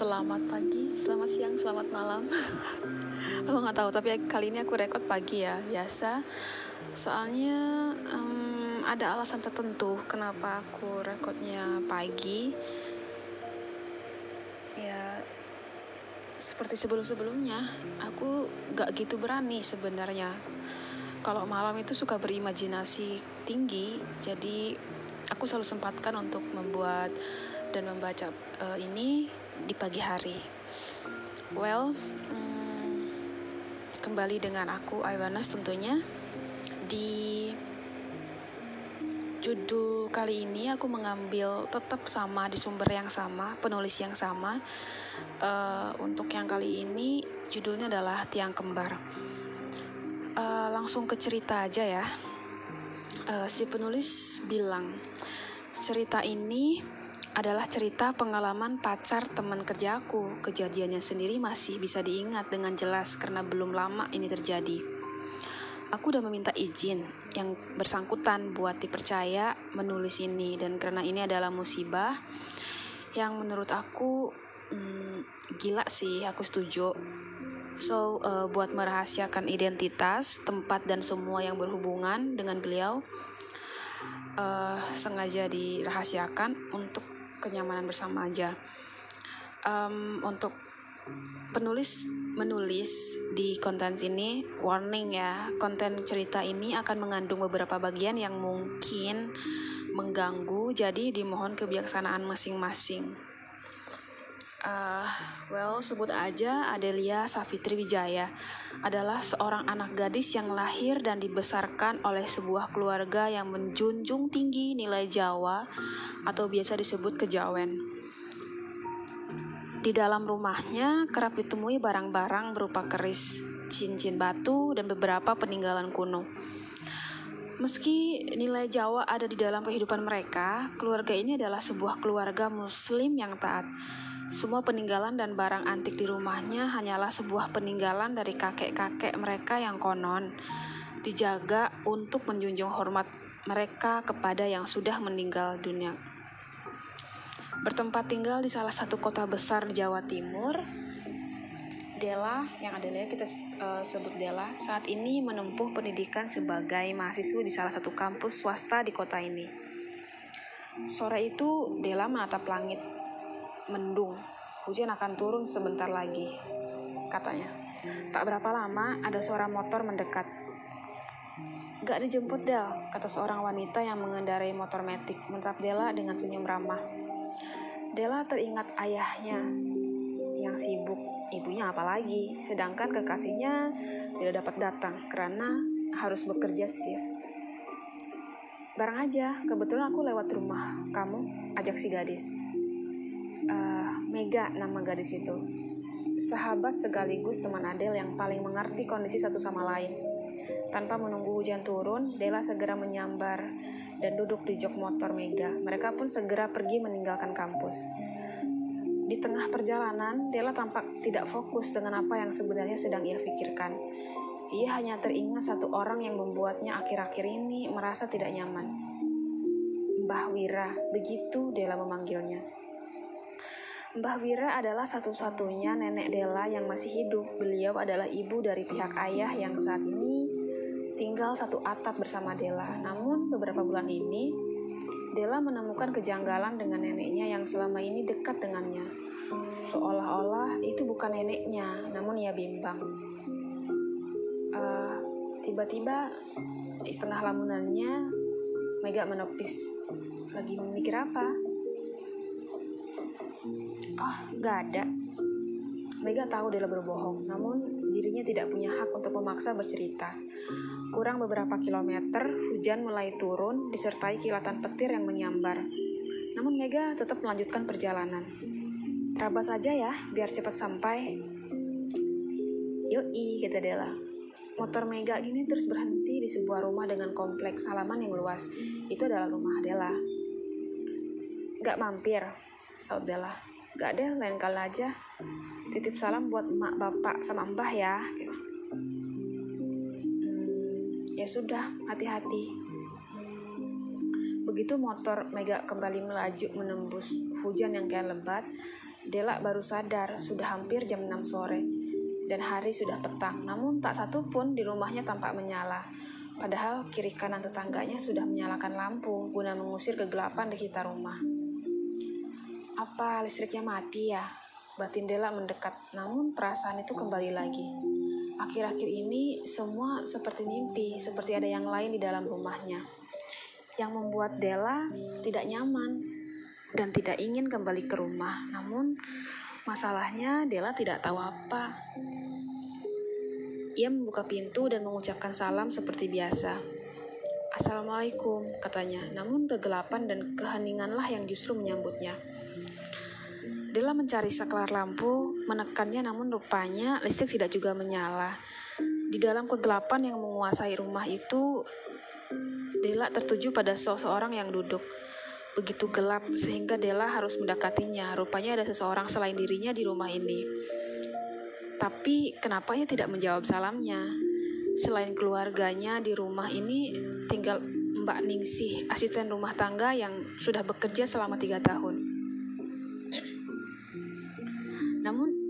Selamat pagi, selamat siang, selamat malam. aku nggak tahu, tapi kali ini aku rekod pagi ya, biasa. Soalnya um, ada alasan tertentu kenapa aku rekodnya pagi. Ya, seperti sebelum-sebelumnya, aku gak gitu berani sebenarnya. Kalau malam itu suka berimajinasi tinggi, jadi aku selalu sempatkan untuk membuat dan membaca uh, ini di pagi hari. Well, hmm, kembali dengan aku Aiwanas tentunya di judul kali ini aku mengambil tetap sama di sumber yang sama, penulis yang sama. Uh, untuk yang kali ini judulnya adalah Tiang Kembar. Uh, langsung ke cerita aja ya. Uh, si penulis bilang cerita ini adalah cerita pengalaman pacar teman kerjaku. Kejadiannya sendiri masih bisa diingat dengan jelas karena belum lama ini terjadi. Aku udah meminta izin yang bersangkutan buat dipercaya menulis ini dan karena ini adalah musibah yang menurut aku hmm, gila sih, aku setuju. So, uh, buat merahasiakan identitas, tempat dan semua yang berhubungan dengan beliau uh, sengaja dirahasiakan untuk kenyamanan bersama aja. Um, untuk penulis menulis di konten ini warning ya konten cerita ini akan mengandung beberapa bagian yang mungkin mengganggu jadi dimohon kebijaksanaan masing-masing uh, well sebut aja Adelia Safitri Wijaya adalah seorang anak gadis yang lahir dan dibesarkan oleh sebuah keluarga yang menjunjung tinggi nilai Jawa atau biasa disebut kejawen. Di dalam rumahnya kerap ditemui barang-barang berupa keris, cincin batu, dan beberapa peninggalan kuno. Meski nilai Jawa ada di dalam kehidupan mereka, keluarga ini adalah sebuah keluarga Muslim yang taat. Semua peninggalan dan barang antik di rumahnya hanyalah sebuah peninggalan dari kakek-kakek mereka yang konon dijaga untuk menjunjung hormat mereka kepada yang sudah meninggal dunia. Bertempat tinggal di salah satu kota besar Jawa Timur, Dela, yang adalah kita uh, sebut Dela, saat ini menempuh pendidikan sebagai mahasiswa di salah satu kampus swasta di kota ini. Sore itu, Dela menatap langit mendung. Hujan akan turun sebentar lagi, katanya. Tak berapa lama, ada suara motor mendekat. Gak dijemput, Del, kata seorang wanita yang mengendarai motor metik, menatap Dela dengan senyum ramah. Dela teringat ayahnya yang sibuk, ibunya apalagi, sedangkan kekasihnya tidak dapat datang karena harus bekerja shift. Barang aja, kebetulan aku lewat rumah kamu, ajak si gadis. Mega nama gadis itu. Sahabat sekaligus teman Adele yang paling mengerti kondisi satu sama lain. Tanpa menunggu hujan turun, Dela segera menyambar dan duduk di jok motor Mega. Mereka pun segera pergi meninggalkan kampus. Di tengah perjalanan, Dela tampak tidak fokus dengan apa yang sebenarnya sedang ia pikirkan. Ia hanya teringat satu orang yang membuatnya akhir-akhir ini merasa tidak nyaman. Mbah Wira, begitu Dela memanggilnya. Mbah Wira adalah satu-satunya nenek Dela yang masih hidup. Beliau adalah ibu dari pihak ayah yang saat ini tinggal satu atap bersama Dela. Namun beberapa bulan ini, Dela menemukan kejanggalan dengan neneknya yang selama ini dekat dengannya. Seolah-olah itu bukan neneknya, namun ia bimbang. Uh, tiba-tiba di tengah lamunannya, Mega menepis. Lagi mikir apa? Oh, gak ada. Mega tahu Dela berbohong, namun dirinya tidak punya hak untuk memaksa bercerita. Kurang beberapa kilometer, hujan mulai turun disertai kilatan petir yang menyambar. Namun Mega tetap melanjutkan perjalanan. Terabas saja ya, biar cepat sampai. Yoi, kata Dela. Motor Mega gini terus berhenti di sebuah rumah dengan kompleks halaman yang luas. Itu adalah rumah Dela. Gak mampir, saud Dela gak deh lain kali aja titip salam buat emak bapak sama mbah ya gitu. hmm, ya sudah hati-hati begitu motor Mega kembali melaju menembus hujan yang kian lebat Dela baru sadar sudah hampir jam 6 sore dan hari sudah petang. Namun tak satu pun di rumahnya tampak menyala. Padahal kiri kanan tetangganya sudah menyalakan lampu guna mengusir kegelapan di sekitar rumah. Apa listriknya mati ya? Batin Dela mendekat, namun perasaan itu kembali lagi. Akhir-akhir ini semua seperti mimpi, seperti ada yang lain di dalam rumahnya. Yang membuat Dela tidak nyaman dan tidak ingin kembali ke rumah. Namun masalahnya Dela tidak tahu apa. Ia membuka pintu dan mengucapkan salam seperti biasa. Assalamualaikum, katanya. Namun kegelapan dan keheninganlah yang justru menyambutnya. Dela mencari saklar lampu, menekannya namun rupanya listrik tidak juga menyala. Di dalam kegelapan yang menguasai rumah itu, Dela tertuju pada seseorang yang duduk. Begitu gelap sehingga Dela harus mendekatinya. Rupanya ada seseorang selain dirinya di rumah ini. Tapi kenapa ia tidak menjawab salamnya? Selain keluarganya di rumah ini tinggal Mbak Ningsih, asisten rumah tangga yang sudah bekerja selama tiga tahun.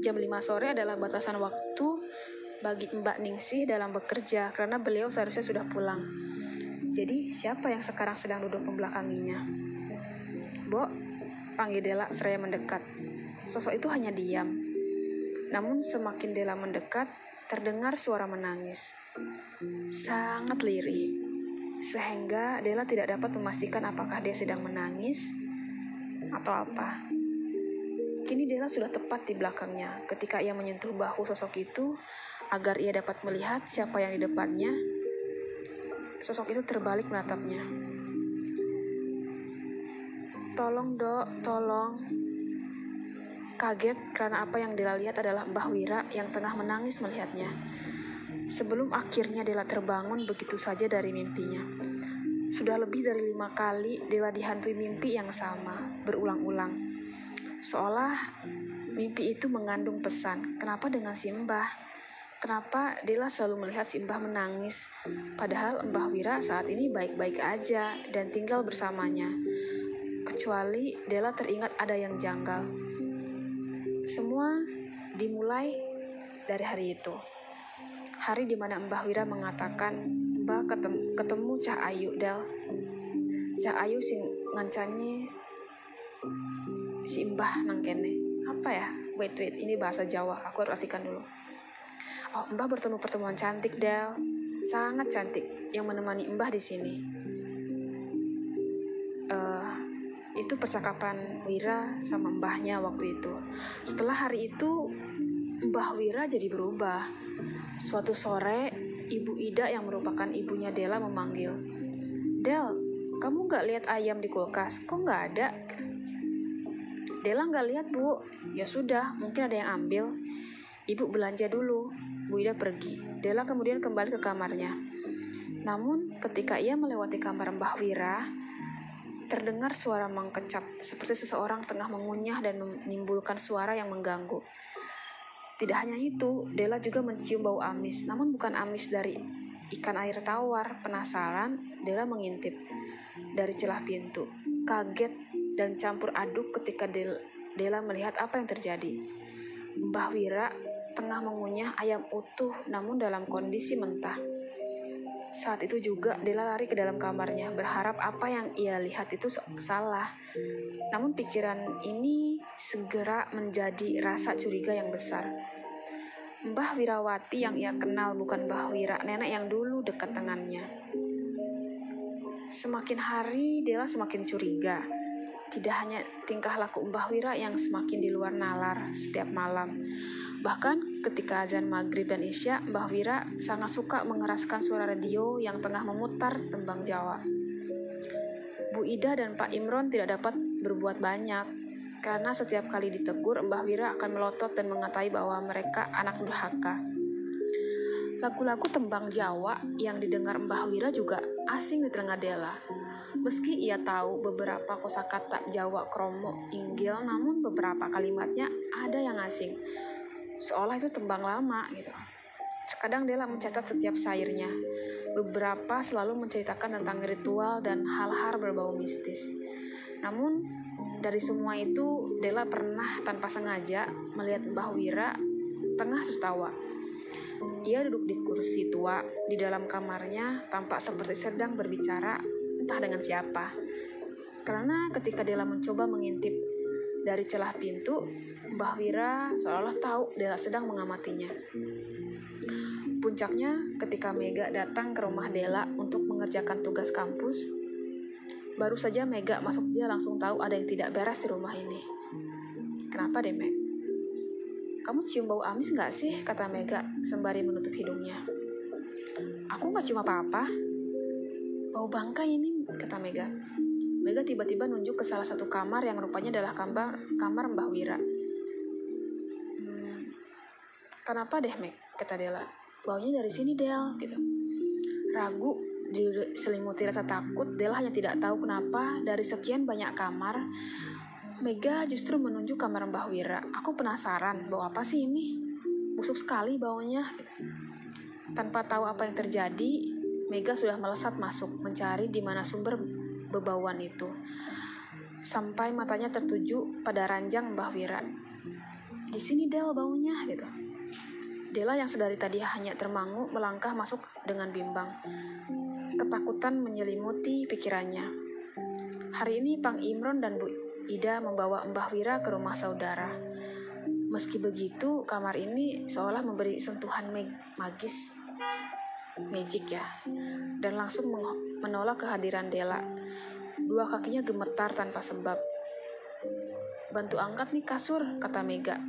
Jam 5 sore adalah batasan waktu bagi Mbak Ningsih dalam bekerja karena beliau seharusnya sudah pulang. Jadi siapa yang sekarang sedang duduk membelakanginya? Bo, panggil Dela seraya mendekat. Sosok itu hanya diam. Namun semakin Dela mendekat, terdengar suara menangis. Sangat lirih. Sehingga Dela tidak dapat memastikan apakah dia sedang menangis atau apa. Kini Dela sudah tepat di belakangnya. Ketika ia menyentuh bahu sosok itu, agar ia dapat melihat siapa yang di depannya, sosok itu terbalik menatapnya. Tolong dok, tolong. Kaget karena apa yang Dela lihat adalah Mbah Wira yang tengah menangis melihatnya. Sebelum akhirnya Dela terbangun begitu saja dari mimpinya. Sudah lebih dari lima kali Dela dihantui mimpi yang sama, berulang-ulang. Seolah mimpi itu mengandung pesan. Kenapa dengan Simbah? Kenapa Dela selalu melihat Simbah menangis? Padahal Mbah Wira saat ini baik-baik aja dan tinggal bersamanya. Kecuali Dela teringat ada yang janggal. Semua dimulai dari hari itu. Hari di mana Mbah Wira mengatakan, Mbah ketemu, ketemu Cah Ayu, Del. Cah Ayu sing ngancani si mbah nang kene. Apa ya? Wait wait ini bahasa Jawa. Aku harus artikan dulu. Oh mbah bertemu pertemuan cantik Del. Sangat cantik. Yang menemani mbah di sini. Uh, itu percakapan Wira sama mbahnya waktu itu. Setelah hari itu mbah Wira jadi berubah. Suatu sore ibu Ida yang merupakan ibunya Dela memanggil. Del kamu nggak lihat ayam di kulkas? Kok nggak ada Dela nggak lihat bu. Ya sudah, mungkin ada yang ambil. Ibu belanja dulu. Bu Ida pergi. Dela kemudian kembali ke kamarnya. Namun ketika ia melewati kamar Mbah Wira, terdengar suara mengkecap seperti seseorang tengah mengunyah dan menimbulkan suara yang mengganggu. Tidak hanya itu, Dela juga mencium bau amis, namun bukan amis dari ikan air tawar. Penasaran, Dela mengintip dari celah pintu. Kaget dan campur aduk ketika Dela melihat apa yang terjadi. Mbah Wira tengah mengunyah ayam utuh namun dalam kondisi mentah. Saat itu juga Dela lari ke dalam kamarnya berharap apa yang ia lihat itu salah. Namun pikiran ini segera menjadi rasa curiga yang besar. Mbah Wirawati yang ia kenal bukan Mbah Wira, nenek yang dulu dekat tangannya. Semakin hari Dela semakin curiga. Tidak hanya tingkah laku Mbah Wira yang semakin di luar nalar setiap malam. Bahkan ketika azan maghrib dan isya, Mbah Wira sangat suka mengeraskan suara radio yang tengah memutar tembang Jawa. Bu Ida dan Pak Imron tidak dapat berbuat banyak karena setiap kali ditegur Mbah Wira akan melotot dan mengatai bahwa mereka anak durhaka. Lagu-lagu tembang Jawa yang didengar Mbah Wira juga asing di telinga. Meski ia tahu beberapa kosakata Jawa kromo inggil, namun beberapa kalimatnya ada yang asing. Seolah itu tembang lama gitu. Terkadang Dela mencatat setiap syairnya. Beberapa selalu menceritakan tentang ritual dan hal-hal berbau mistis. Namun, dari semua itu, Dela pernah tanpa sengaja melihat Mbah Wira tengah tertawa. Ia duduk di kursi tua di dalam kamarnya, tampak seperti sedang berbicara entah dengan siapa. Karena ketika Dela mencoba mengintip dari celah pintu, Mbah Wira seolah tahu Dela sedang mengamatinya. Puncaknya ketika Mega datang ke rumah Dela untuk mengerjakan tugas kampus, baru saja Mega masuk dia langsung tahu ada yang tidak beres di rumah ini. Kenapa deh Meg? Kamu cium bau amis nggak sih? Kata Mega sembari menutup hidungnya. Aku nggak cium apa-apa. Bau bangkai ini, kata Mega. Mega tiba-tiba nunjuk ke salah satu kamar yang rupanya adalah kamar kamar Mbah Wira. Hmm, kenapa deh Meg? Kata Dela baunya dari sini Del gitu ragu diselimuti rasa takut Dela hanya tidak tahu kenapa dari sekian banyak kamar Mega justru menunjuk kamar Mbah Wira aku penasaran bau apa sih ini busuk sekali baunya gitu. tanpa tahu apa yang terjadi Mega sudah melesat masuk mencari di mana sumber bebauan itu sampai matanya tertuju pada ranjang Mbah Wira di sini Del baunya gitu Dela yang sedari tadi hanya termangu melangkah masuk dengan bimbang. Ketakutan menyelimuti pikirannya. Hari ini Pang Imron dan Bu Ida membawa Mbah Wira ke rumah saudara. Meski begitu, kamar ini seolah memberi sentuhan mag magis, magic ya, dan langsung menolak kehadiran Dela. Dua kakinya gemetar tanpa sebab. Bantu angkat nih kasur, kata Mega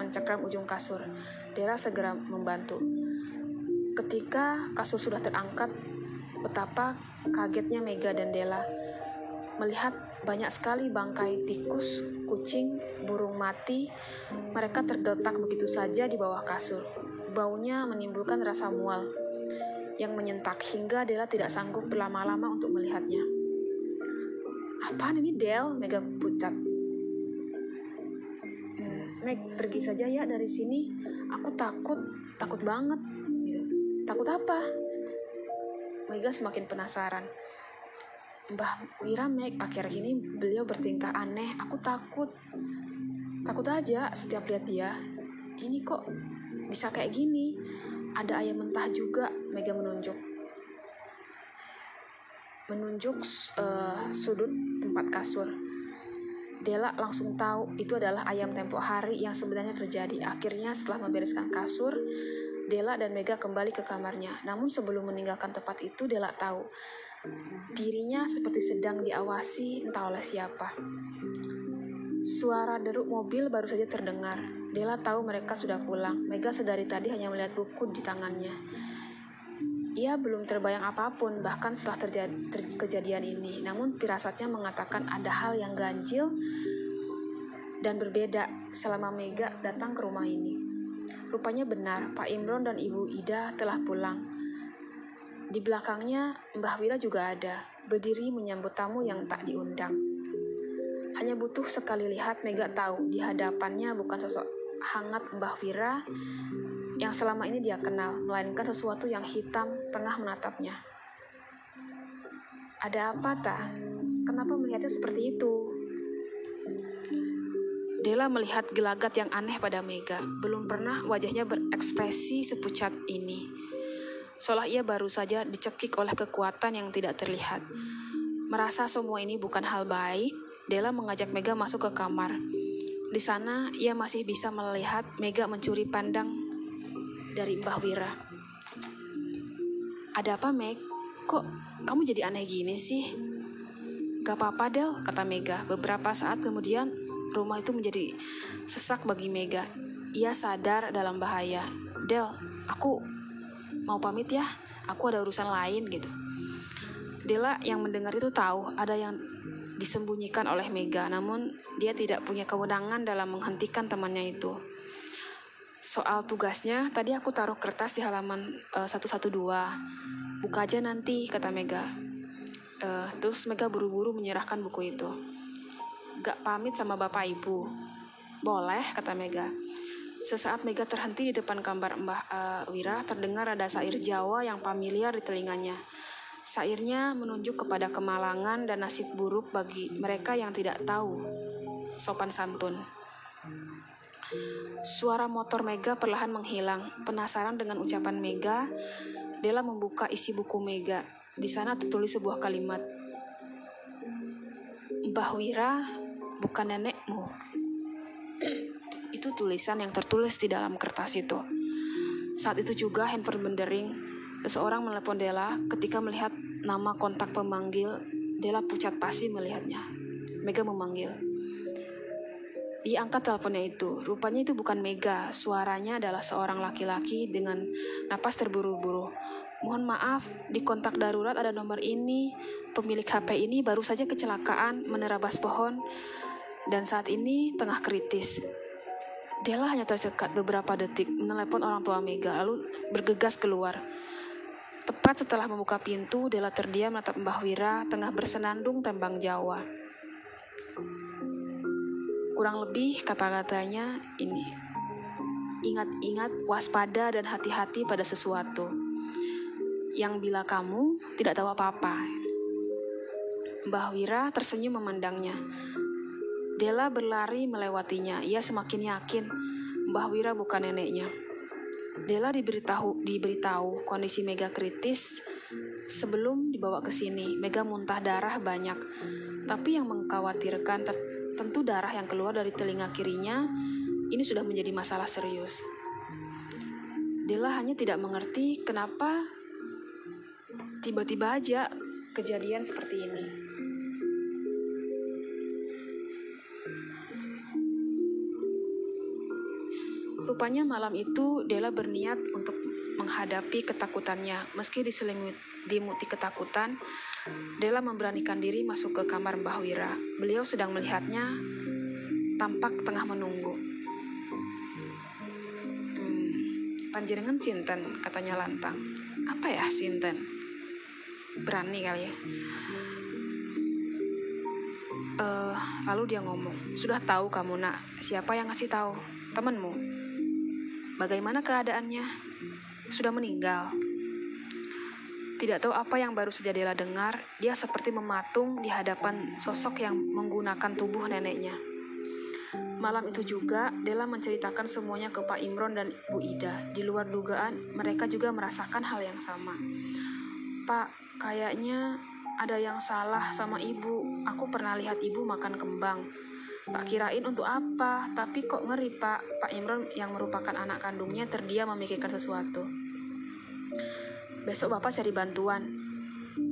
mencekram ujung kasur. Dera segera membantu. Ketika kasur sudah terangkat, betapa kagetnya Mega dan Dela melihat banyak sekali bangkai tikus, kucing, burung mati. Mereka tergeletak begitu saja di bawah kasur. Baunya menimbulkan rasa mual yang menyentak hingga Dela tidak sanggup berlama-lama untuk melihatnya. Apaan ini Del? Mega pucat. Meg pergi saja ya dari sini. Aku takut takut banget. Takut apa? Mega semakin penasaran. Mbah Wira Meg akhir ini beliau bertingkah aneh. Aku takut. Takut aja setiap lihat dia. Ini kok bisa kayak gini ada ayam mentah juga Mega menunjuk menunjuk uh, sudut tempat kasur Dela langsung tahu itu adalah ayam tempo hari yang sebenarnya terjadi. Akhirnya setelah membereskan kasur, Dela dan Mega kembali ke kamarnya. Namun sebelum meninggalkan tempat itu, Dela tahu dirinya seperti sedang diawasi entah oleh siapa. Suara deruk mobil baru saja terdengar. Dela tahu mereka sudah pulang. Mega sedari tadi hanya melihat buku di tangannya. Ia belum terbayang apa pun bahkan setelah terjadi ter kejadian ini. Namun firasatnya mengatakan ada hal yang ganjil dan berbeda selama Mega datang ke rumah ini. Rupanya benar, Pak Imron dan Ibu Ida telah pulang. Di belakangnya, Mbah Wira juga ada, berdiri menyambut tamu yang tak diundang. Hanya butuh sekali lihat Mega tahu di hadapannya bukan sosok hangat Mbah Wira yang selama ini dia kenal, melainkan sesuatu yang hitam tengah menatapnya. Ada apa, Ta? Kenapa melihatnya seperti itu? Dela melihat gelagat yang aneh pada Mega. Belum pernah wajahnya berekspresi sepucat ini. Seolah ia baru saja dicekik oleh kekuatan yang tidak terlihat. Merasa semua ini bukan hal baik, Dela mengajak Mega masuk ke kamar. Di sana, ia masih bisa melihat Mega mencuri pandang dari Mbah Wira. Ada apa, Meg? Kok kamu jadi aneh gini sih? Gak apa-apa, Del, kata Mega. Beberapa saat kemudian, rumah itu menjadi sesak bagi Mega. Ia sadar dalam bahaya. Del, aku mau pamit ya. Aku ada urusan lain gitu. Dela yang mendengar itu tahu ada yang disembunyikan oleh Mega, namun dia tidak punya kewenangan dalam menghentikan temannya itu. Soal tugasnya tadi aku taruh kertas di halaman uh, eh, 112 buka aja nanti kata Mega. Uh, terus Mega buru-buru menyerahkan buku itu. Gak pamit sama bapak ibu. Boleh kata Mega. Sesaat Mega terhenti di depan kamar Mbah uh, Wira terdengar ada sair Jawa yang familiar di telinganya Sairnya menunjuk kepada kemalangan dan nasib buruk bagi mereka yang tidak tahu sopan santun. Suara motor Mega perlahan menghilang. Penasaran dengan ucapan Mega, Dela membuka isi buku Mega. Di sana tertulis sebuah kalimat. Mbah Wira bukan nenekmu. itu tulisan yang tertulis di dalam kertas itu. Saat itu juga handphone bendering. Seseorang menelepon Dela ketika melihat nama kontak pemanggil. Dela pucat pasti melihatnya. Mega memanggil. Diangkat teleponnya itu. Rupanya itu bukan Mega. Suaranya adalah seorang laki-laki dengan napas terburu-buru. Mohon maaf, di kontak darurat ada nomor ini. Pemilik HP ini baru saja kecelakaan menerabas pohon dan saat ini tengah kritis. Dela hanya tercekat beberapa detik menelepon orang tua Mega lalu bergegas keluar. Tepat setelah membuka pintu, Dela terdiam menatap Mbah Wira tengah bersenandung tembang Jawa. Kurang lebih kata-katanya ini. Ingat-ingat, waspada dan hati-hati pada sesuatu. Yang bila kamu tidak tahu apa-apa. Mbah Wira tersenyum memandangnya. Dela berlari melewatinya. Ia semakin yakin Mbah Wira bukan neneknya. Dela diberitahu diberitahu kondisi Mega kritis sebelum dibawa ke sini. Mega muntah darah banyak. Tapi yang mengkhawatirkan tentu darah yang keluar dari telinga kirinya ini sudah menjadi masalah serius. Dela hanya tidak mengerti kenapa tiba-tiba aja kejadian seperti ini. Rupanya malam itu Dela berniat untuk menghadapi ketakutannya meski diselimuti dimuti ketakutan, Dela memberanikan diri masuk ke kamar Mbah Wira. Beliau sedang melihatnya, tampak tengah menunggu. Hmm, panjenengan Sinten, katanya lantang. Apa ya Sinten? Berani kali ya. Uh, lalu dia ngomong, sudah tahu kamu nak, siapa yang ngasih tahu? Temanmu. Bagaimana keadaannya? Sudah meninggal. Tidak tahu apa yang baru saja Dela dengar, dia seperti mematung di hadapan sosok yang menggunakan tubuh neneknya. Malam itu juga, Dela menceritakan semuanya ke Pak Imron dan Bu Ida. Di luar dugaan, mereka juga merasakan hal yang sama. Pak, kayaknya ada yang salah sama ibu. Aku pernah lihat ibu makan kembang. Tak kirain untuk apa, tapi kok ngeri pak. Pak Imron yang merupakan anak kandungnya terdiam memikirkan sesuatu. Besok Bapak cari bantuan.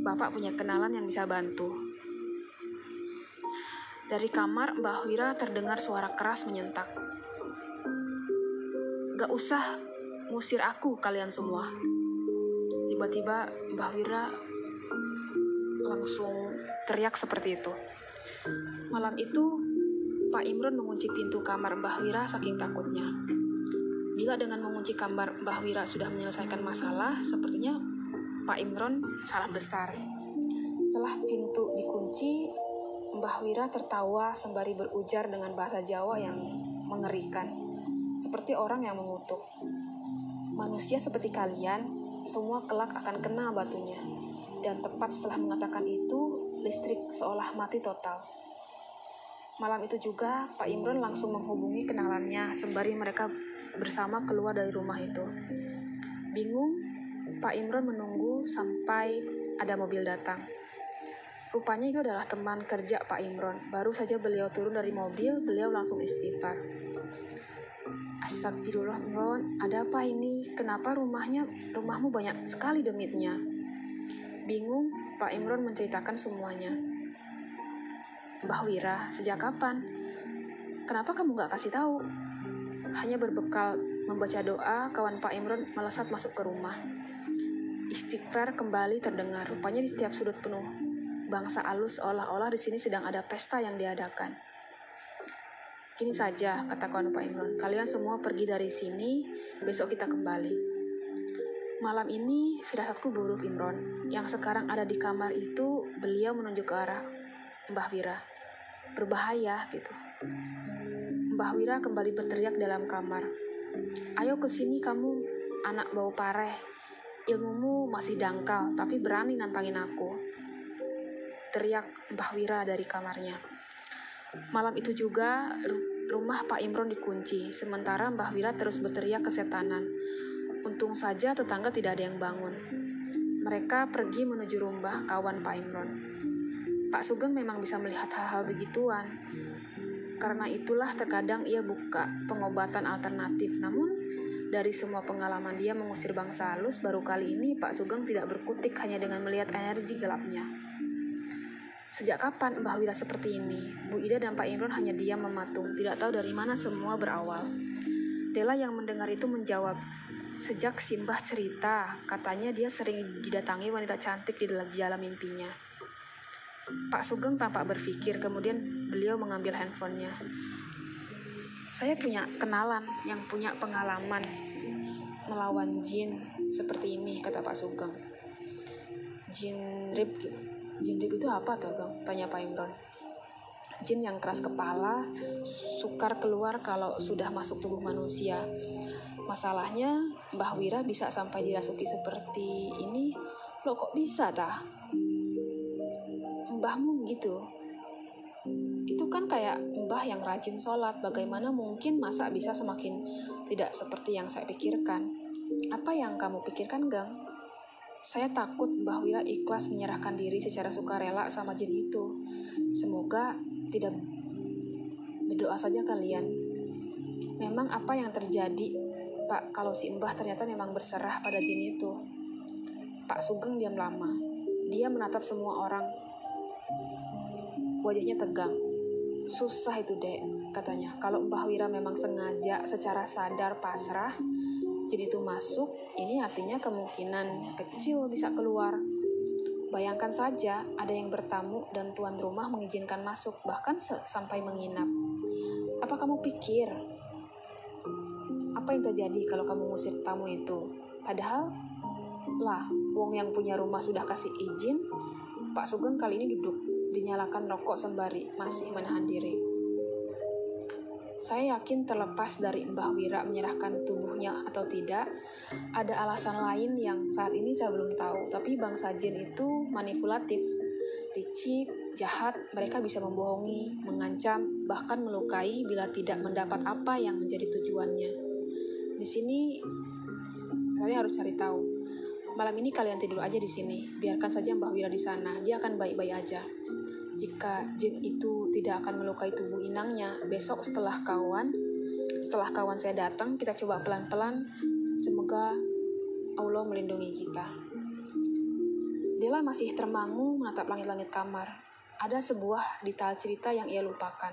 Bapak punya kenalan yang bisa bantu. Dari kamar, Mbah Wira terdengar suara keras menyentak. Gak usah ngusir aku kalian semua. Tiba-tiba Mbah Wira langsung teriak seperti itu. Malam itu, Pak Imron mengunci pintu kamar Mbah Wira saking takutnya. Bila dengan mengunci kamar Mbah Wira sudah menyelesaikan masalah, sepertinya Pak Imron salah besar. Setelah pintu dikunci, Mbah Wira tertawa sembari berujar dengan bahasa Jawa yang mengerikan, seperti orang yang mengutuk. Manusia seperti kalian, semua kelak akan kena batunya. Dan tepat setelah mengatakan itu, listrik seolah mati total. Malam itu juga, Pak Imron langsung menghubungi kenalannya sembari mereka bersama keluar dari rumah itu. Bingung, Pak Imron menunggu sampai ada mobil datang. Rupanya itu adalah teman kerja Pak Imron. Baru saja beliau turun dari mobil, beliau langsung istighfar. Astagfirullah Imron, ada apa ini? Kenapa rumahnya rumahmu banyak sekali demitnya? Bingung, Pak Imron menceritakan semuanya. Mbah Wira, sejak kapan? Kenapa kamu gak kasih tahu? Hanya berbekal membaca doa, kawan Pak Imron melesat masuk ke rumah. Istighfar kembali terdengar, rupanya di setiap sudut penuh. Bangsa alus seolah-olah di sini sedang ada pesta yang diadakan. Kini saja, kata kawan Pak Imron, kalian semua pergi dari sini, besok kita kembali. Malam ini, firasatku buruk Imron. Yang sekarang ada di kamar itu, beliau menunjuk ke arah Mbah Wira. Berbahaya gitu. Mbah Wira kembali berteriak dalam kamar. Ayo ke sini kamu, anak bau pareh. ilmumu masih dangkal, tapi berani nantangin aku. Teriak Mbah Wira dari kamarnya. Malam itu juga rumah Pak Imron dikunci, sementara Mbah Wira terus berteriak kesetanan. Untung saja tetangga tidak ada yang bangun. Mereka pergi menuju rumah kawan Pak Imron. Pak Sugeng memang bisa melihat hal-hal begituan. Karena itulah terkadang ia buka pengobatan alternatif. Namun dari semua pengalaman dia mengusir bangsa halus, baru kali ini Pak Sugeng tidak berkutik hanya dengan melihat energi gelapnya. Sejak kapan Mbah Wira seperti ini? Bu Ida dan Pak Imron hanya diam mematung, tidak tahu dari mana semua berawal. Dela yang mendengar itu menjawab, Sejak Simbah cerita, katanya dia sering didatangi wanita cantik di dalam, di dalam mimpinya. Pak Sugeng tampak berpikir, kemudian beliau mengambil handphonenya. Saya punya kenalan yang punya pengalaman melawan jin seperti ini, kata Pak Sugeng. Jin rib gitu. Jin rib itu apa tuh, Gang? Tanya Pak Imron. Jin yang keras kepala, sukar keluar kalau sudah masuk tubuh manusia. Masalahnya, Mbah Wira bisa sampai dirasuki seperti ini. Lo kok bisa dah? Mbahmu gitu. Itu kan kayak mbah yang rajin sholat. Bagaimana mungkin masa bisa semakin tidak seperti yang saya pikirkan? Apa yang kamu pikirkan, Gang? Saya takut Mbah Wira ikhlas menyerahkan diri secara sukarela sama jin itu. Semoga tidak berdoa saja kalian. Memang apa yang terjadi Pak, kalau si Mbah ternyata memang berserah pada jin itu. Pak Sugeng diam lama. Dia menatap semua orang. Wajahnya tegang. Susah itu, Dek, katanya. Kalau Mbah Wira memang sengaja secara sadar pasrah, jin itu masuk, ini artinya kemungkinan kecil bisa keluar. Bayangkan saja ada yang bertamu dan tuan rumah mengizinkan masuk, bahkan sampai menginap. Apa kamu pikir apa yang terjadi kalau kamu ngusir tamu itu? Padahal, lah, wong yang punya rumah sudah kasih izin, Pak Sugeng kali ini duduk, dinyalakan rokok sembari masih menahan diri. Saya yakin terlepas dari Mbah Wira menyerahkan tubuhnya atau tidak, ada alasan lain yang saat ini saya belum tahu, tapi bangsa jin itu manipulatif. Licik, jahat, mereka bisa membohongi, mengancam, bahkan melukai bila tidak mendapat apa yang menjadi tujuannya. Di sini kalian harus cari tahu. Malam ini kalian tidur aja di sini. Biarkan saja Mbah Wira di sana. Dia akan baik-baik aja. Jika jin itu tidak akan melukai tubuh inangnya, besok setelah kawan, setelah kawan saya datang, kita coba pelan-pelan. Semoga Allah melindungi kita. Dela masih termangu menatap langit-langit kamar. Ada sebuah detail cerita yang ia lupakan.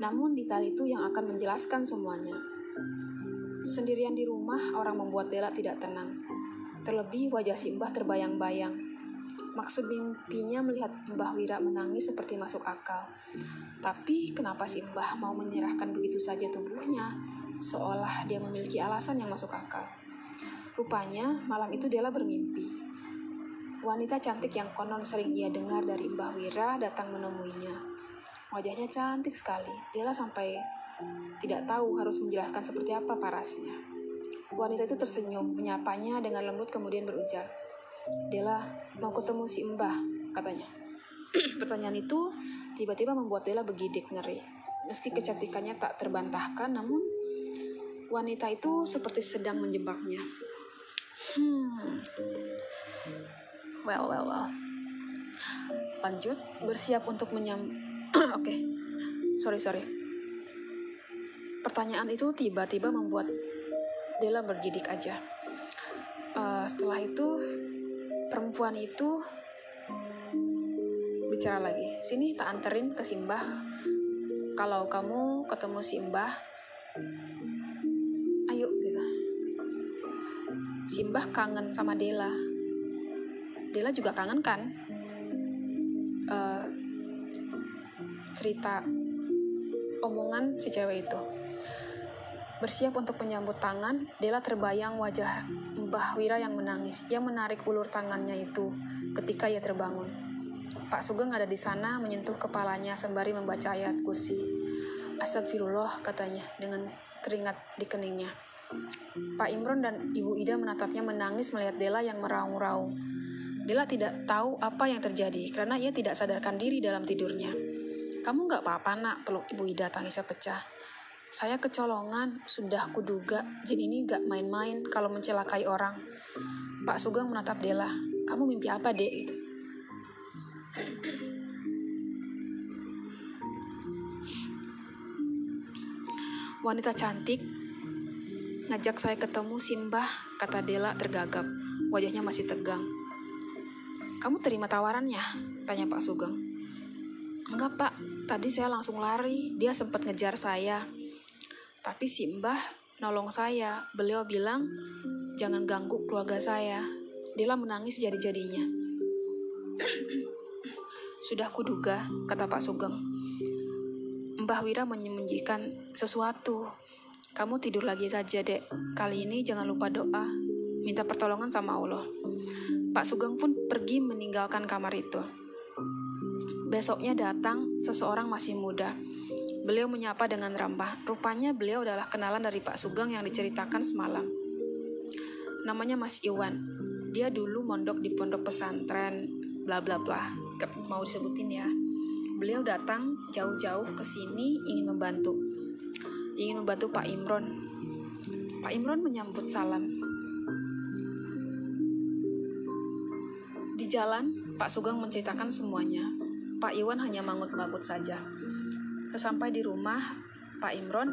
Namun detail itu yang akan menjelaskan semuanya. Sendirian di rumah, orang membuat Dela tidak tenang. Terlebih wajah si Mbah terbayang-bayang. Maksud mimpinya melihat Mbah Wira menangis seperti masuk akal. Tapi kenapa si Mbah mau menyerahkan begitu saja tubuhnya? Seolah dia memiliki alasan yang masuk akal. Rupanya malam itu Dela bermimpi. Wanita cantik yang konon sering ia dengar dari Mbah Wira datang menemuinya. Wajahnya cantik sekali. Dela sampai tidak tahu harus menjelaskan seperti apa parasnya. Wanita itu tersenyum, menyapanya dengan lembut kemudian berujar. Dela, mau ketemu si Mbah, katanya. Pertanyaan itu tiba-tiba membuat Dela begidik ngeri. Meski kecantikannya tak terbantahkan, namun wanita itu seperti sedang menjebaknya. Hmm. Well, well, well. Lanjut, bersiap untuk menyam... Oke, okay. sorry, sorry Pertanyaan itu tiba-tiba membuat Dela bergidik aja. Uh, setelah itu perempuan itu bicara lagi. Sini tak anterin ke Simbah. Kalau kamu ketemu Simbah, ayo gitu. Simbah kangen sama Dela. Dela juga kangen kan? Uh, cerita omongan si cewek itu. Bersiap untuk menyambut tangan, Dela terbayang wajah Mbah Wira yang menangis, yang menarik ulur tangannya itu ketika ia terbangun. Pak Sugeng ada di sana menyentuh kepalanya sembari membaca ayat kursi. Astagfirullah katanya dengan keringat di keningnya. Pak Imron dan Ibu Ida menatapnya menangis melihat Dela yang meraung-raung. Dela tidak tahu apa yang terjadi karena ia tidak sadarkan diri dalam tidurnya. Kamu nggak apa-apa nak, peluk Ibu Ida tangisnya pecah. Saya kecolongan, sudah kuduga jin ini gak main-main kalau mencelakai orang. Pak Sugeng menatap Dela. Kamu mimpi apa, dek? Gitu. Wanita cantik ngajak saya ketemu Simbah, kata Dela tergagap. Wajahnya masih tegang. Kamu terima tawarannya? Tanya Pak Sugeng. Enggak pak, tadi saya langsung lari. Dia sempat ngejar saya. Tapi Simbah nolong saya. Beliau bilang, jangan ganggu keluarga saya. Dela menangis jadi-jadinya. Sudah kuduga, kata Pak Sugeng. Mbah Wira menyembunyikan sesuatu. Kamu tidur lagi saja, dek. Kali ini jangan lupa doa. Minta pertolongan sama Allah. Pak Sugeng pun pergi meninggalkan kamar itu. Besoknya datang seseorang masih muda. Beliau menyapa dengan ramah. Rupanya beliau adalah kenalan dari Pak Sugeng yang diceritakan semalam. Namanya Mas Iwan. Dia dulu mondok di pondok pesantren bla bla bla. Mau disebutin ya. Beliau datang jauh-jauh ke sini ingin membantu ingin membantu Pak Imron. Pak Imron menyambut salam. Di jalan, Pak Sugeng menceritakan semuanya. Pak Iwan hanya mangut-mangut saja. Sesampai di rumah, Pak Imron,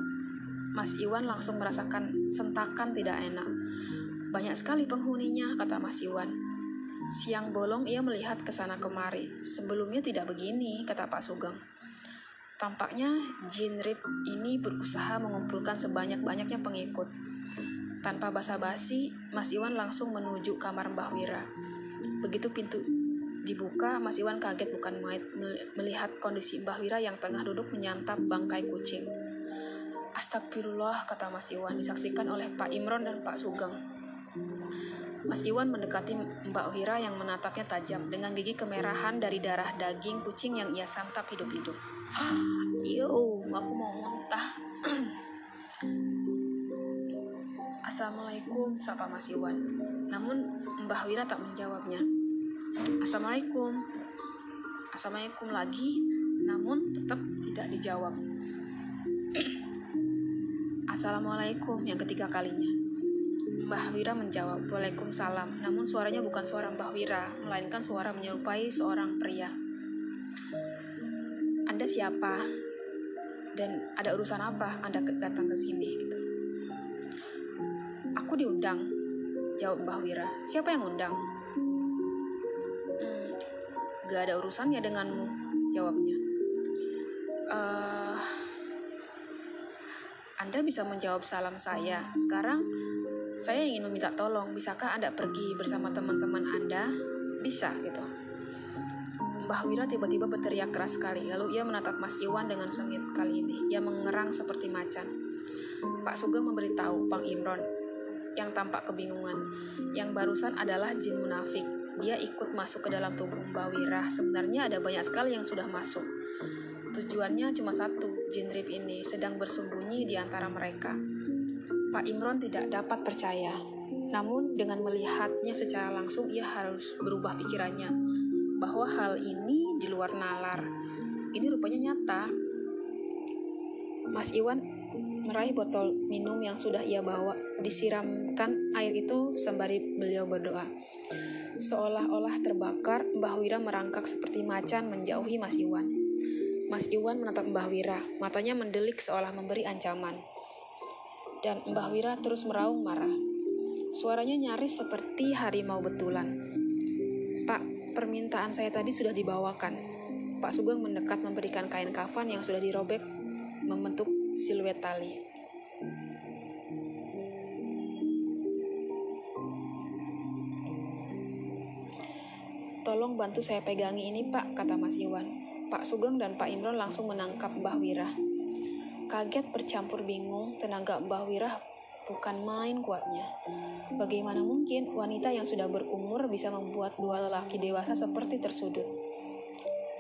Mas Iwan langsung merasakan sentakan tidak enak. Banyak sekali penghuninya, kata Mas Iwan. Siang bolong ia melihat ke sana kemari. Sebelumnya tidak begini, kata Pak Sugeng. Tampaknya Jin Rip ini berusaha mengumpulkan sebanyak-banyaknya pengikut. Tanpa basa-basi, Mas Iwan langsung menuju kamar Mbah Wira. Begitu pintu dibuka, Mas Iwan kaget bukan melihat kondisi Mbah Wira yang tengah duduk menyantap bangkai kucing. Astagfirullah, kata Mas Iwan, disaksikan oleh Pak Imron dan Pak Sugeng. Mas Iwan mendekati Mbak Wira yang menatapnya tajam dengan gigi kemerahan dari darah daging kucing yang ia santap hidup-hidup. Yo, aku mau muntah. Assalamualaikum, sapa Mas Iwan. Namun Mbah Wira tak menjawabnya. Assalamualaikum. Assalamualaikum lagi, namun tetap tidak dijawab. Assalamualaikum yang ketiga kalinya. Mbah Wira menjawab, Waalaikumsalam. Namun suaranya bukan suara Mbah Wira, melainkan suara menyerupai seorang pria. Anda siapa dan ada urusan apa Anda datang ke sini gitu. Aku diundang, jawab Mbah Wira. Siapa yang undang? Gak ada urusannya denganmu, jawabnya. Uh, anda bisa menjawab salam saya. Sekarang saya ingin meminta tolong, bisakah Anda pergi bersama teman-teman Anda? Bisa gitu. Mbah Wira tiba-tiba berteriak keras sekali, lalu ia menatap Mas Iwan dengan sengit kali ini. Ia mengerang seperti macan. Pak Sugeng memberitahu Bang Imron yang tampak kebingungan. Yang barusan adalah jin munafik. Dia ikut masuk ke dalam tubuh Mbah Wira. Sebenarnya ada banyak sekali yang sudah masuk. Tujuannya cuma satu, jin rip ini sedang bersembunyi di antara mereka. Pak Imron tidak dapat percaya. Namun dengan melihatnya secara langsung ia harus berubah pikirannya bahwa hal ini di luar nalar. Ini rupanya nyata. Mas Iwan meraih botol minum yang sudah ia bawa, disiramkan air itu sembari beliau berdoa. Seolah-olah terbakar, Mbah Wira merangkak seperti macan menjauhi Mas Iwan. Mas Iwan menatap Mbah Wira, matanya mendelik seolah memberi ancaman. Dan Mbah Wira terus meraung marah. Suaranya nyaris seperti harimau betulan. Pak, Permintaan saya tadi sudah dibawakan. Pak Sugeng mendekat memberikan kain kafan yang sudah dirobek membentuk siluet tali. Tolong bantu saya pegangi ini pak, kata Mas Iwan. Pak Sugeng dan Pak Imron langsung menangkap Mbah Wira. Kaget bercampur bingung, tenaga Mbah Wira bukan main kuatnya. Bagaimana mungkin wanita yang sudah berumur bisa membuat dua lelaki dewasa seperti tersudut?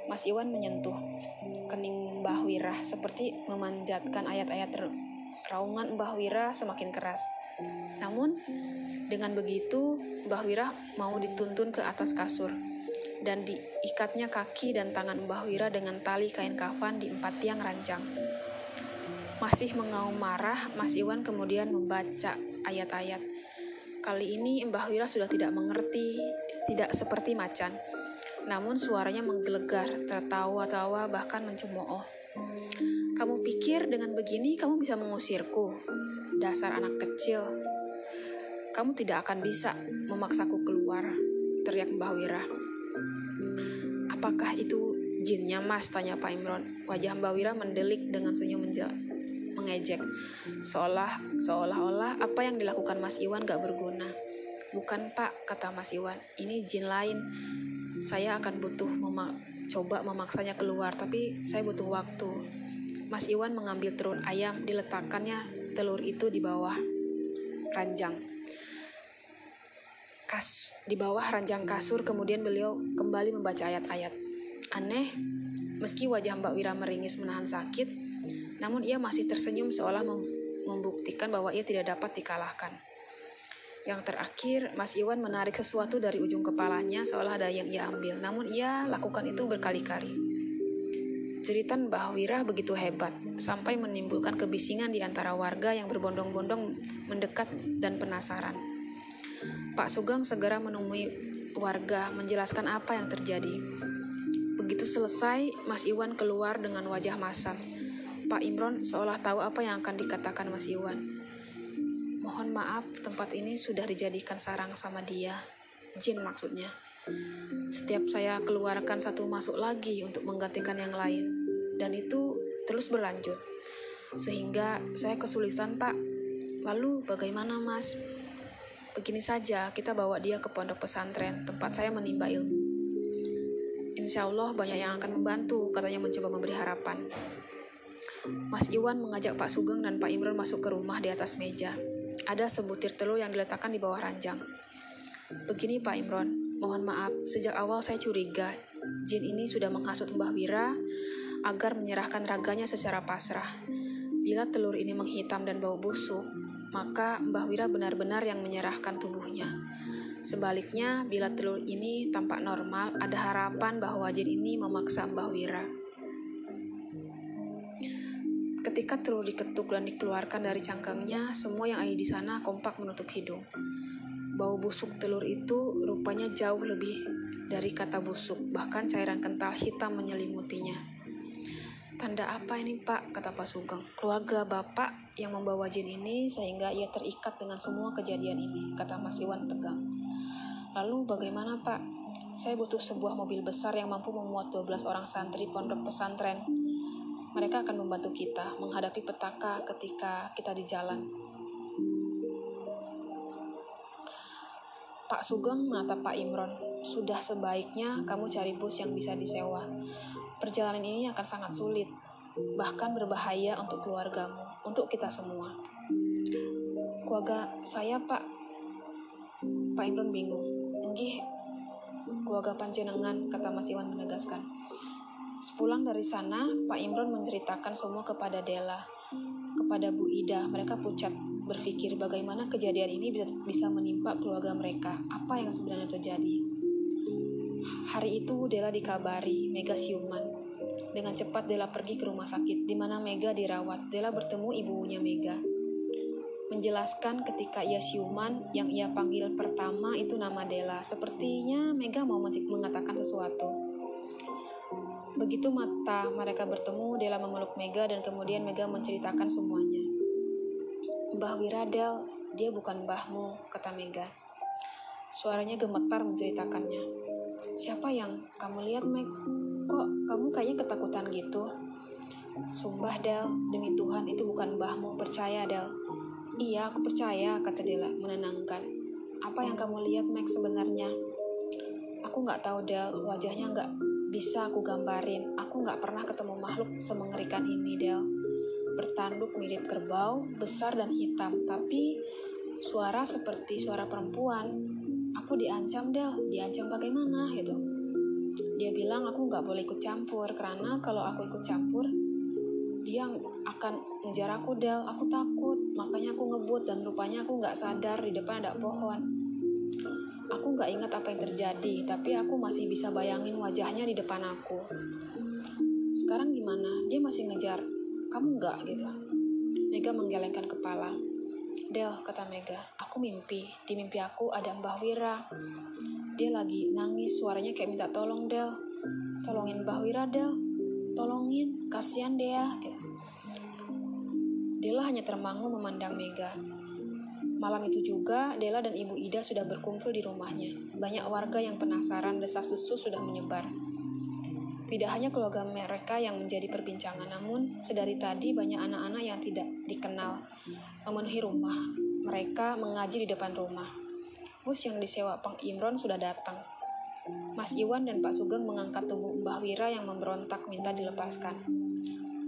Mas Iwan menyentuh kening Mbah Wirah seperti memanjatkan ayat-ayat raungan Mbah Wirah semakin keras. Namun, dengan begitu, Mbah Wira mau dituntun ke atas kasur dan diikatnya kaki dan tangan Mbah Wira dengan tali kain kafan di empat tiang ranjang. Masih mengaum marah, Mas Iwan kemudian membaca ayat-ayat. Kali ini Mbah Wira sudah tidak mengerti, tidak seperti macan. Namun suaranya menggelegar, tertawa-tawa bahkan mencemooh. Kamu pikir dengan begini kamu bisa mengusirku? Dasar anak kecil. Kamu tidak akan bisa memaksaku keluar, teriak Mbah Wira. Apakah itu jinnya mas? Tanya Pak Imron. Wajah Mbak Wira mendelik dengan senyum menjel mengejek. Seolah seolah-olah apa yang dilakukan Mas Iwan gak berguna. Bukan pak, kata Mas Iwan. Ini jin lain. Saya akan butuh memak coba memaksanya keluar, tapi saya butuh waktu. Mas Iwan mengambil telur ayam, diletakkannya telur itu di bawah ranjang. Kas di bawah ranjang kasur, kemudian beliau kembali membaca ayat-ayat. Aneh, meski wajah Mbak Wira meringis menahan sakit, namun ia masih tersenyum seolah membuktikan bahwa ia tidak dapat dikalahkan. Yang terakhir, Mas Iwan menarik sesuatu dari ujung kepalanya seolah ada yang ia ambil, namun ia lakukan itu berkali-kali. Jeritan Mbah Wira begitu hebat, sampai menimbulkan kebisingan di antara warga yang berbondong-bondong mendekat dan penasaran. Pak Sugeng segera menemui warga menjelaskan apa yang terjadi. Begitu selesai, Mas Iwan keluar dengan wajah masam. Pak Imron seolah tahu apa yang akan dikatakan Mas Iwan. Mohon maaf, tempat ini sudah dijadikan sarang sama dia. Jin maksudnya. Setiap saya keluarkan satu masuk lagi untuk menggantikan yang lain. Dan itu terus berlanjut. Sehingga saya kesulitan, Pak. Lalu bagaimana, Mas? Begini saja, kita bawa dia ke pondok pesantren, tempat saya menimba ilmu. Insya Allah banyak yang akan membantu, katanya mencoba memberi harapan. Mas Iwan mengajak Pak Sugeng dan Pak Imron masuk ke rumah di atas meja. Ada sebutir telur yang diletakkan di bawah ranjang. Begini Pak Imron, mohon maaf, sejak awal saya curiga jin ini sudah menghasut Mbah Wira agar menyerahkan raganya secara pasrah. Bila telur ini menghitam dan bau busuk, maka Mbah Wira benar-benar yang menyerahkan tubuhnya. Sebaliknya, bila telur ini tampak normal, ada harapan bahwa jin ini memaksa Mbah Wira. Ketika telur diketuk dan dikeluarkan dari cangkangnya, semua yang ada di sana kompak menutup hidung. Bau busuk telur itu rupanya jauh lebih dari kata busuk, bahkan cairan kental hitam menyelimutinya. Tanda apa ini pak? kata Pak Sugeng. Keluarga bapak yang membawa jin ini sehingga ia terikat dengan semua kejadian ini, kata Mas Iwan tegang. Lalu bagaimana pak? Saya butuh sebuah mobil besar yang mampu memuat 12 orang santri pondok pesantren mereka akan membantu kita menghadapi petaka ketika kita di jalan. Pak Sugeng menatap Pak Imron, sudah sebaiknya kamu cari bus yang bisa disewa. Perjalanan ini akan sangat sulit, bahkan berbahaya untuk keluargamu, untuk kita semua. Keluarga saya, Pak. Pak Imron bingung. Enggih, keluarga panjenengan, kata Mas Iwan menegaskan. Sepulang dari sana, Pak Imron menceritakan semua kepada Della, kepada Bu Ida. Mereka pucat berpikir bagaimana kejadian ini bisa, bisa menimpa keluarga mereka. Apa yang sebenarnya terjadi? Hari itu Della dikabari Mega siuman. Dengan cepat Della pergi ke rumah sakit di mana Mega dirawat. Della bertemu ibunya Mega. Menjelaskan ketika ia siuman, yang ia panggil pertama itu nama Della. Sepertinya Mega mau mengatakan sesuatu. Begitu mata mereka bertemu, Dela memeluk Mega dan kemudian Mega menceritakan semuanya. Mbah Wiradel, dia bukan mbahmu, kata Mega. Suaranya gemetar menceritakannya. Siapa yang kamu lihat, Meg? Kok kamu kayaknya ketakutan gitu? Sumpah, Del, demi Tuhan itu bukan mbahmu, percaya, Del. Iya, aku percaya, kata Dela, menenangkan. Apa yang kamu lihat, Meg, sebenarnya? Aku nggak tahu, Del, wajahnya nggak bisa aku gambarin, aku nggak pernah ketemu makhluk semengerikan ini, Del. Bertanduk mirip kerbau, besar dan hitam, tapi suara seperti suara perempuan. Aku diancam, Del. Diancam bagaimana, gitu. Dia bilang aku nggak boleh ikut campur, karena kalau aku ikut campur, dia akan ngejar aku Del. Aku takut makanya aku ngebut dan rupanya aku nggak sadar di depan ada pohon. Aku nggak ingat apa yang terjadi tapi aku masih bisa bayangin wajahnya di depan aku. Sekarang gimana? Dia masih ngejar kamu nggak? gitu. Mega menggelengkan kepala. Del kata Mega aku mimpi. Di mimpi aku ada Mbah Wira dia lagi nangis suaranya kayak minta tolong Del tolongin Mbah Wira Del tolongin kasihan Dea gitu. Dela hanya termangu memandang Mega. Malam itu juga, Dela dan Ibu Ida sudah berkumpul di rumahnya. Banyak warga yang penasaran desas-desus sudah menyebar. Tidak hanya keluarga mereka yang menjadi perbincangan, namun sedari tadi banyak anak-anak yang tidak dikenal memenuhi rumah. Mereka mengaji di depan rumah. Bus yang disewa Pang Imron sudah datang. Mas Iwan dan Pak Sugeng mengangkat tubuh Mbah Wira yang memberontak minta dilepaskan.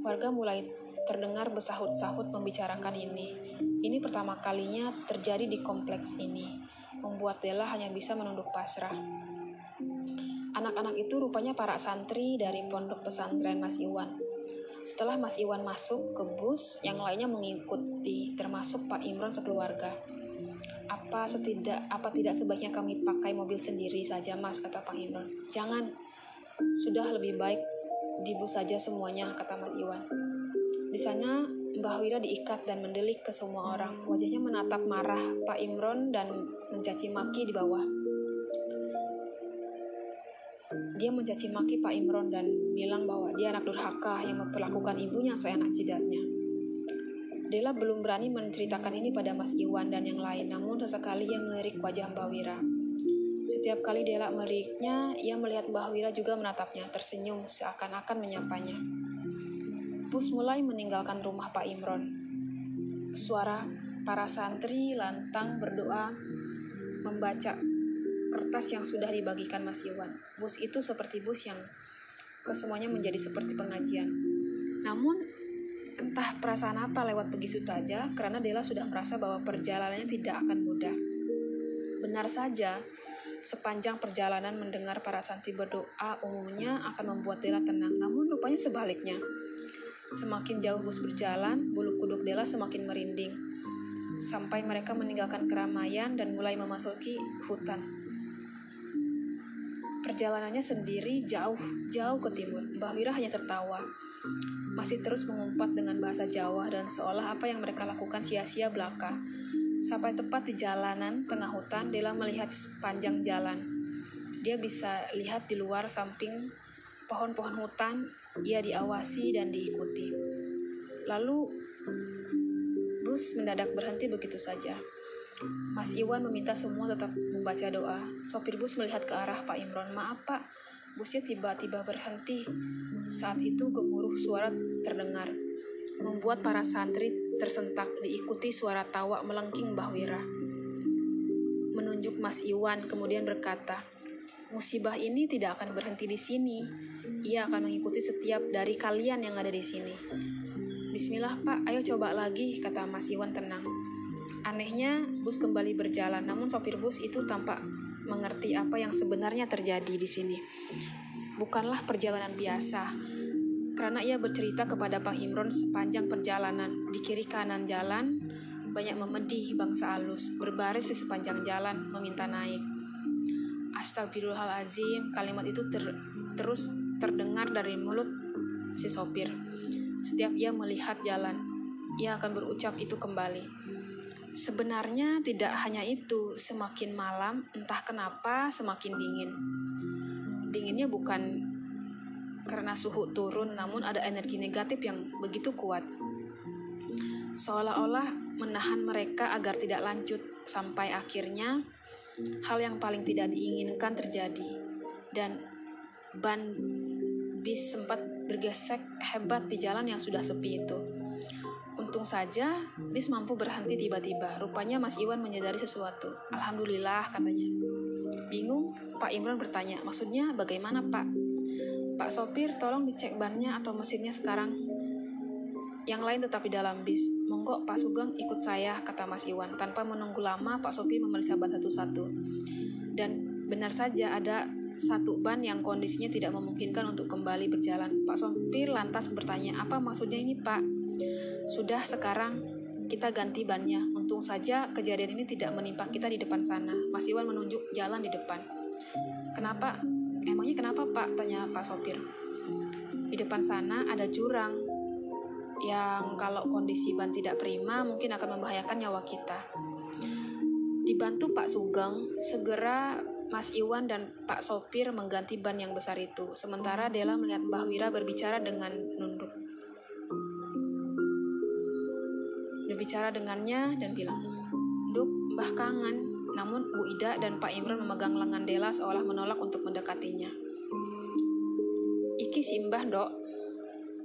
Warga mulai terdengar bersahut-sahut membicarakan ini. Ini pertama kalinya terjadi di kompleks ini, membuat Dela hanya bisa menunduk pasrah. Anak-anak itu rupanya para santri dari pondok pesantren Mas Iwan. Setelah Mas Iwan masuk ke bus, yang lainnya mengikuti, termasuk Pak Imron sekeluarga. Apa setidak apa tidak sebaiknya kami pakai mobil sendiri saja, Mas, kata Pak Imron. Jangan. Sudah lebih baik di bus saja semuanya, kata Mas Iwan. Di sana Mbah Wira diikat dan mendelik ke semua orang. Wajahnya menatap marah Pak Imron dan mencaci maki di bawah. Dia mencaci maki Pak Imron dan bilang bahwa dia anak durhaka yang memperlakukan ibunya seenak jidatnya. Dela belum berani menceritakan ini pada Mas Iwan dan yang lain, namun sesekali ia melirik wajah Mbak Wira. Setiap kali Dela meliriknya, ia melihat Mbah Wira juga menatapnya, tersenyum seakan-akan menyapanya. Bus mulai meninggalkan rumah Pak Imron. Suara para santri lantang berdoa membaca kertas yang sudah dibagikan Mas Iwan. Bus itu seperti bus yang kesemuanya menjadi seperti pengajian. Namun Entah perasaan apa lewat begitu saja, karena Dela sudah merasa bahwa perjalanannya tidak akan mudah. Benar saja, sepanjang perjalanan mendengar para santri berdoa umumnya akan membuat Dela tenang, namun rupanya sebaliknya. Semakin jauh bus berjalan, bulu kuduk Dela semakin merinding. Sampai mereka meninggalkan keramaian dan mulai memasuki hutan. Perjalanannya sendiri jauh, jauh ke timur. Mbah Wira hanya tertawa masih terus mengumpat dengan bahasa Jawa dan seolah apa yang mereka lakukan sia-sia belaka. Sampai tepat di jalanan tengah hutan, Dela melihat sepanjang jalan. Dia bisa lihat di luar samping pohon-pohon hutan, ia diawasi dan diikuti. Lalu bus mendadak berhenti begitu saja. Mas Iwan meminta semua tetap membaca doa. Sopir bus melihat ke arah Pak Imron. Maaf pak, busnya tiba-tiba berhenti. Saat itu gemuruh suara terdengar, membuat para santri tersentak diikuti suara tawa melengking Mbah Wira. Menunjuk Mas Iwan kemudian berkata, musibah ini tidak akan berhenti di sini. Ia akan mengikuti setiap dari kalian yang ada di sini. Bismillah pak, ayo coba lagi, kata Mas Iwan tenang. Anehnya, bus kembali berjalan, namun sopir bus itu tampak mengerti apa yang sebenarnya terjadi di sini bukanlah perjalanan biasa. Karena ia bercerita kepada Bang Imron sepanjang perjalanan di kiri kanan jalan, banyak memedih bangsa alus, berbaris di sepanjang jalan, meminta naik. Astagfirullahalazim, kalimat itu ter terus terdengar dari mulut si sopir. Setiap ia melihat jalan, ia akan berucap itu kembali. Sebenarnya tidak hanya itu, semakin malam entah kenapa semakin dingin dinginnya bukan karena suhu turun, namun ada energi negatif yang begitu kuat. Seolah-olah menahan mereka agar tidak lanjut sampai akhirnya hal yang paling tidak diinginkan terjadi dan ban bis sempat bergesek hebat di jalan yang sudah sepi itu. Saja bis mampu berhenti tiba-tiba. Rupanya Mas Iwan menyadari sesuatu. Alhamdulillah katanya. Bingung, Pak Imron bertanya, maksudnya bagaimana Pak? Pak sopir, tolong dicek bannya atau mesinnya sekarang. Yang lain tetap di dalam bis. Monggo Pak Sugeng ikut saya, kata Mas Iwan. Tanpa menunggu lama, Pak sopir memeriksa ban satu-satu. Dan benar saja ada satu ban yang kondisinya tidak memungkinkan untuk kembali berjalan. Pak sopir lantas bertanya, apa maksudnya ini pak? Sudah sekarang kita ganti bannya. Untung saja kejadian ini tidak menimpa kita di depan sana. Mas Iwan menunjuk jalan di depan. Kenapa? Emangnya kenapa pak? Tanya Pak sopir. Di depan sana ada jurang yang kalau kondisi ban tidak prima mungkin akan membahayakan nyawa kita. Dibantu Pak Sugeng, segera Mas Iwan dan Pak Sopir mengganti ban yang besar itu. Sementara Dela melihat Mbah Wira berbicara dengan nunduk. Berbicara dengannya dan bilang, Nduk, Mbah kangen. Namun Bu Ida dan Pak Imran memegang lengan Dela seolah menolak untuk mendekatinya. Iki si Mbah, dok.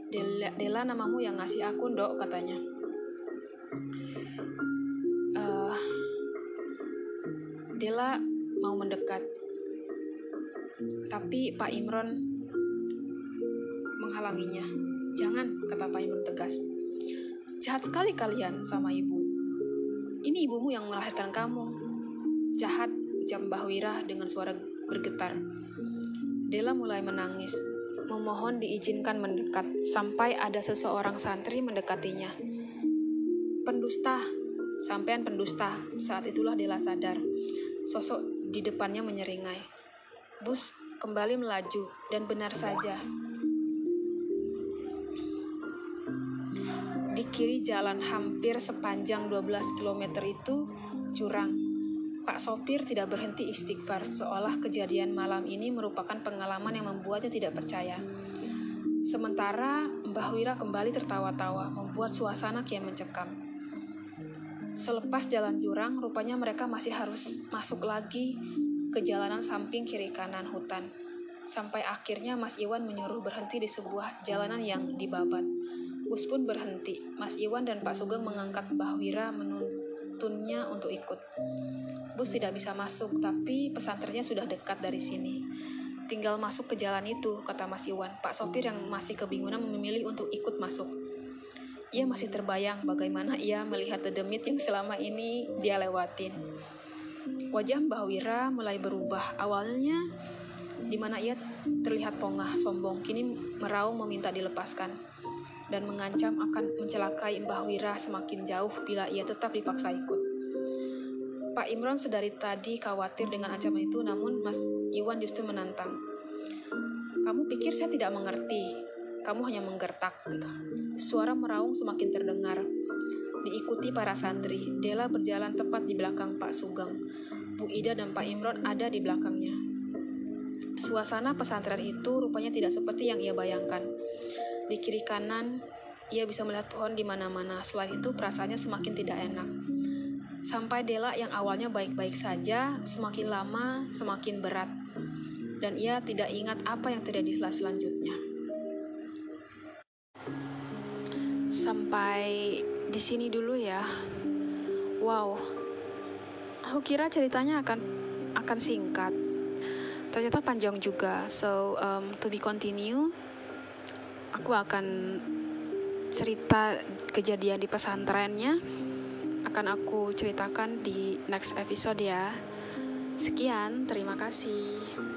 Dela, Dela namamu yang ngasih aku, dok, katanya. Uh, Dela mau mendekat. Tapi Pak Imron menghalanginya. Jangan, kata Pak Imron tegas. Jahat sekali kalian sama ibu. Ini ibumu yang melahirkan kamu. Jahat, ucap Mbah Wira dengan suara bergetar. Dela mulai menangis, memohon diizinkan mendekat, sampai ada seseorang santri mendekatinya. Pendusta, sampean pendusta. Saat itulah Dela sadar. Sosok di depannya menyeringai. Bus kembali melaju, dan benar saja. Di kiri jalan hampir sepanjang 12 km itu jurang Pak sopir tidak berhenti istighfar, seolah kejadian malam ini merupakan pengalaman yang membuatnya tidak percaya. Sementara Mbah Wira kembali tertawa-tawa, membuat suasana kian mencekam. Selepas jalan jurang, rupanya mereka masih harus masuk lagi ke jalanan samping kiri kanan hutan. Sampai akhirnya Mas Iwan menyuruh berhenti di sebuah jalanan yang dibabat. Bus pun berhenti. Mas Iwan dan Pak Sugeng mengangkat Mbah Wira menuntunnya untuk ikut. Bus tidak bisa masuk, tapi pesantrennya sudah dekat dari sini. Tinggal masuk ke jalan itu, kata Mas Iwan. Pak sopir yang masih kebingungan memilih untuk ikut masuk. Ia masih terbayang bagaimana ia melihat dedemit yang selama ini dia lewatin. Wajah Mbah Wira mulai berubah. Awalnya di mana ia terlihat pongah, sombong, kini meraung meminta dilepaskan dan mengancam akan mencelakai Mbah Wira semakin jauh bila ia tetap dipaksa ikut. Pak Imron sedari tadi khawatir dengan ancaman itu, namun Mas Iwan justru menantang. Kamu pikir saya tidak mengerti? Kamu hanya menggertak. Gitu. Suara meraung semakin terdengar. Diikuti para santri, Dela berjalan tepat di belakang Pak Sugeng. Bu Ida dan Pak Imron ada di belakangnya. Suasana pesantren itu rupanya tidak seperti yang ia bayangkan. Di kiri kanan, ia bisa melihat pohon di mana-mana. Selain itu, perasaannya semakin tidak enak. Sampai Dela yang awalnya baik-baik saja, semakin lama semakin berat. Dan ia tidak ingat apa yang terjadi selanjutnya. Sampai di sini dulu ya. Wow. Aku kira ceritanya akan akan singkat. Ternyata panjang juga. So, um, to be continue, aku akan cerita kejadian di pesantrennya akan aku ceritakan di next episode ya. Sekian, terima kasih.